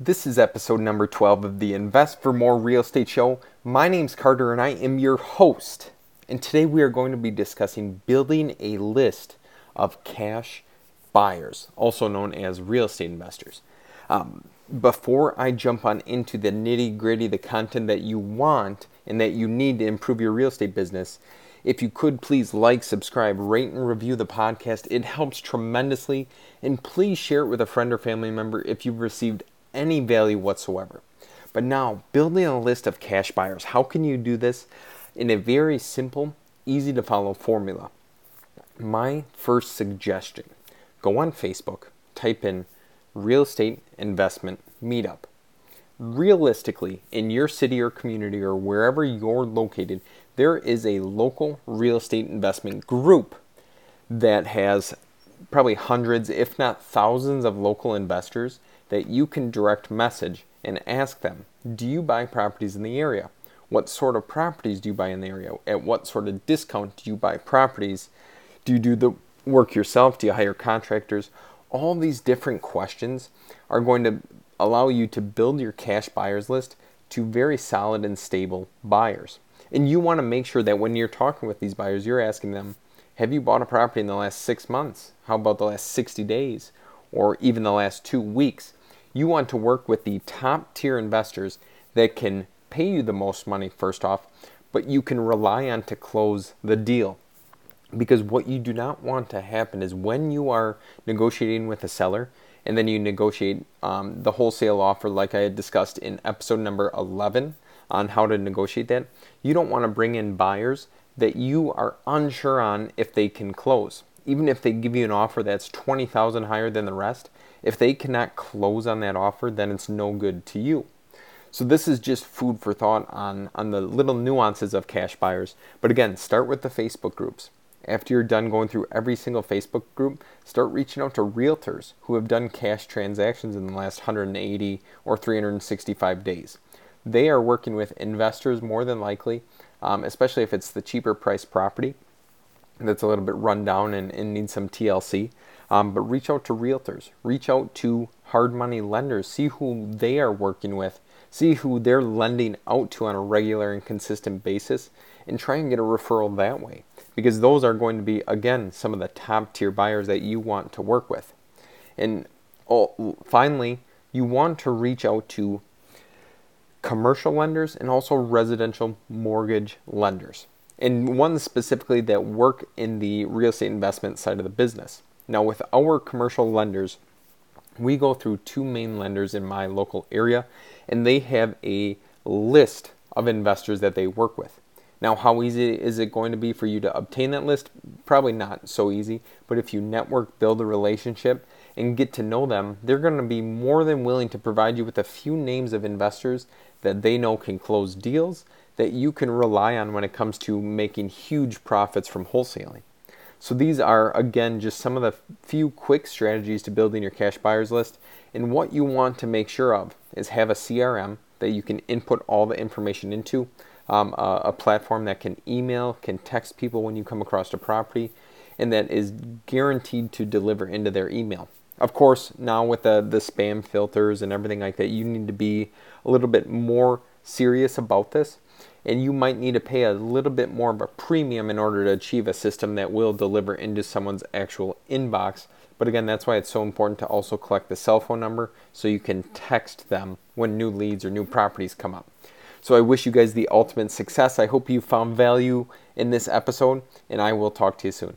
This is episode number 12 of the Invest for More Real Estate Show. My name's Carter and I am your host. And today we are going to be discussing building a list of cash buyers, also known as real estate investors. Um, before I jump on into the nitty gritty, the content that you want and that you need to improve your real estate business, if you could please like, subscribe, rate, and review the podcast, it helps tremendously. And please share it with a friend or family member if you've received any value whatsoever. But now, building a list of cash buyers, how can you do this in a very simple, easy to follow formula? My first suggestion go on Facebook, type in real estate investment meetup. Realistically, in your city or community or wherever you're located, there is a local real estate investment group that has probably hundreds, if not thousands, of local investors that you can direct message and ask them Do you buy properties in the area? What sort of properties do you buy in the area? At what sort of discount do you buy properties? Do you do the work yourself? Do you hire contractors? All these different questions are going to allow you to build your cash buyers list to very solid and stable buyers. And you want to make sure that when you're talking with these buyers, you're asking them, have you bought a property in the last six months? How about the last 60 days? Or even the last two weeks? You want to work with the top tier investors that can pay you the most money, first off, but you can rely on to close the deal. Because what you do not want to happen is when you are negotiating with a seller and then you negotiate um, the wholesale offer, like I had discussed in episode number 11 on how to negotiate that, you don't want to bring in buyers that you are unsure on if they can close. Even if they give you an offer that's 20,000 higher than the rest, if they cannot close on that offer, then it's no good to you. So this is just food for thought on, on the little nuances of cash buyers. But again, start with the Facebook groups. After you're done going through every single Facebook group, start reaching out to realtors who have done cash transactions in the last 180 or 365 days they are working with investors more than likely, um, especially if it's the cheaper price property that's a little bit run down and, and needs some TLC. Um, but reach out to realtors, reach out to hard money lenders, see who they are working with, see who they're lending out to on a regular and consistent basis, and try and get a referral that way. Because those are going to be, again, some of the top tier buyers that you want to work with. And oh, finally, you want to reach out to commercial lenders and also residential mortgage lenders, and ones specifically that work in the real estate investment side of the business. Now, with our commercial lenders, we go through two main lenders in my local area, and they have a list of investors that they work with. Now, how easy is it going to be for you to obtain that list? Probably not so easy, but if you network, build a relationship, and get to know them, they're going to be more than willing to provide you with a few names of investors that they know can close deals that you can rely on when it comes to making huge profits from wholesaling. So these are again just some of the few quick strategies to building your cash buyers list. And what you want to make sure of is have a CRM that you can input all the information into, um, a, a platform that can email, can text people when you come across a property, and that is guaranteed to deliver into their email. Of course, now with the, the spam filters and everything like that, you need to be a little bit more serious about this. And you might need to pay a little bit more of a premium in order to achieve a system that will deliver into someone's actual inbox. But again, that's why it's so important to also collect the cell phone number so you can text them when new leads or new properties come up. So I wish you guys the ultimate success. I hope you found value in this episode, and I will talk to you soon.